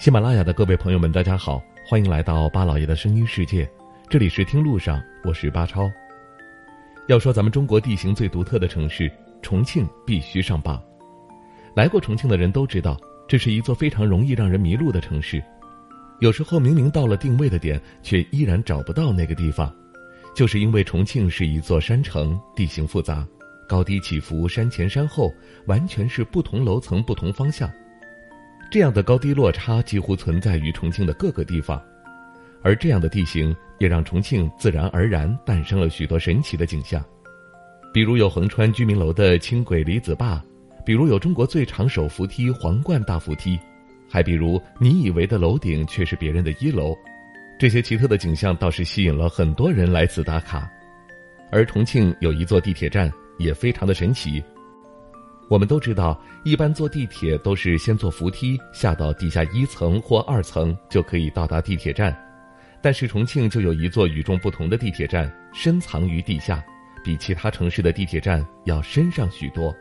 喜马拉雅的各位朋友们，大家好，欢迎来到巴老爷的声音世界。这里是听路上，我是巴超。要说咱们中国地形最独特的城市，重庆必须上榜。来过重庆的人都知道，这是一座非常容易让人迷路的城市。有时候明明到了定位的点，却依然找不到那个地方，就是因为重庆是一座山城，地形复杂，高低起伏，山前山后，完全是不同楼层、不同方向。这样的高低落差几乎存在于重庆的各个地方，而这样的地形也让重庆自然而然诞生了许多神奇的景象，比如有横穿居民楼的轻轨离子坝，比如有中国最长手扶梯皇冠大扶梯，还比如你以为的楼顶却是别人的一楼，这些奇特的景象倒是吸引了很多人来此打卡，而重庆有一座地铁站也非常的神奇。我们都知道，一般坐地铁都是先坐扶梯下到地下一层或二层就可以到达地铁站，但是重庆就有一座与众不同的地铁站，深藏于地下，比其他城市的地铁站要深上许多。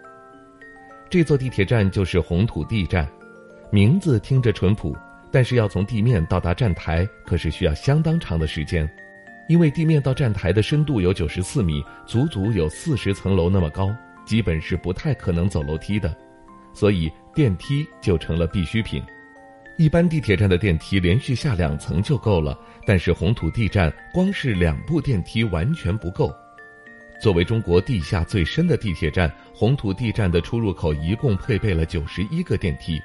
这座地铁站就是红土地站，名字听着淳朴，但是要从地面到达站台可是需要相当长的时间，因为地面到站台的深度有九十四米，足足有四十层楼那么高。基本是不太可能走楼梯的，所以电梯就成了必需品。一般地铁站的电梯连续下两层就够了，但是红土地站光是两部电梯完全不够。作为中国地下最深的地铁站，红土地站的出入口一共配备了九十一个电梯。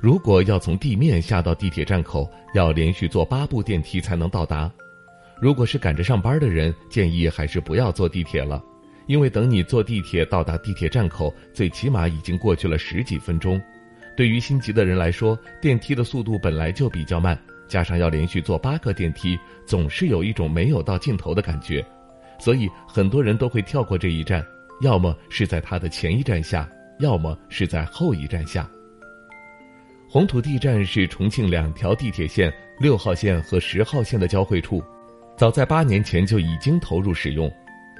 如果要从地面下到地铁站口，要连续坐八部电梯才能到达。如果是赶着上班的人，建议还是不要坐地铁了。因为等你坐地铁到达地铁站口，最起码已经过去了十几分钟。对于心急的人来说，电梯的速度本来就比较慢，加上要连续坐八个电梯，总是有一种没有到尽头的感觉。所以很多人都会跳过这一站，要么是在它的前一站下，要么是在后一站下。红土地站是重庆两条地铁线六号线和十号线的交汇处，早在八年前就已经投入使用。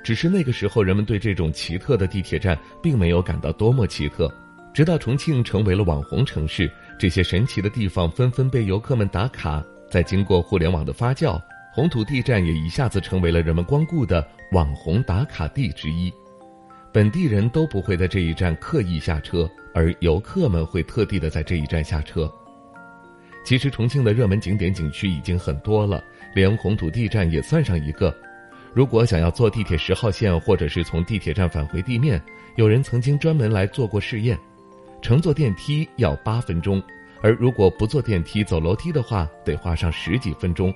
只是那个时候，人们对这种奇特的地铁站并没有感到多么奇特。直到重庆成为了网红城市，这些神奇的地方纷纷被游客们打卡。再经过互联网的发酵，红土地站也一下子成为了人们光顾的网红打卡地之一。本地人都不会在这一站刻意下车，而游客们会特地的在这一站下车。其实，重庆的热门景点景区已经很多了，连红土地站也算上一个。如果想要坐地铁十号线，或者是从地铁站返回地面，有人曾经专门来做过试验。乘坐电梯要八分钟，而如果不坐电梯走楼梯的话，得花上十几分钟。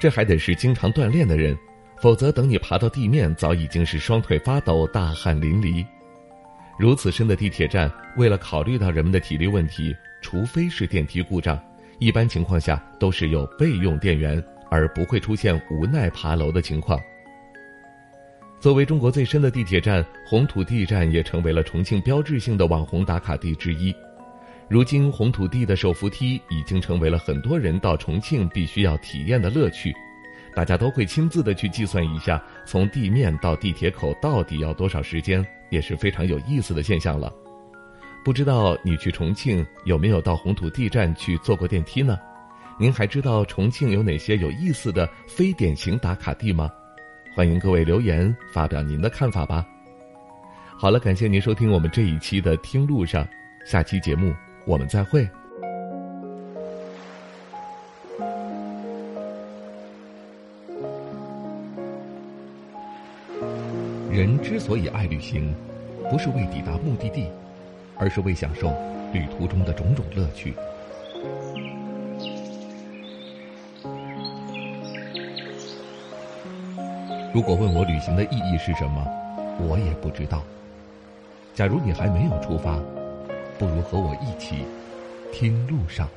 这还得是经常锻炼的人，否则等你爬到地面，早已经是双腿发抖、大汗淋漓。如此深的地铁站，为了考虑到人们的体力问题，除非是电梯故障，一般情况下都是有备用电源，而不会出现无奈爬楼的情况。作为中国最深的地铁站，红土地站也成为了重庆标志性的网红打卡地之一。如今，红土地的手扶梯已经成为了很多人到重庆必须要体验的乐趣。大家都会亲自的去计算一下，从地面到地铁口到底要多少时间，也是非常有意思的现象了。不知道你去重庆有没有到红土地站去坐过电梯呢？您还知道重庆有哪些有意思的非典型打卡地吗？欢迎各位留言发表您的看法吧。好了，感谢您收听我们这一期的《听路上》，下期节目我们再会。人之所以爱旅行，不是为抵达目的地，而是为享受旅途中的种种乐趣。如果问我旅行的意义是什么，我也不知道。假如你还没有出发，不如和我一起听路上。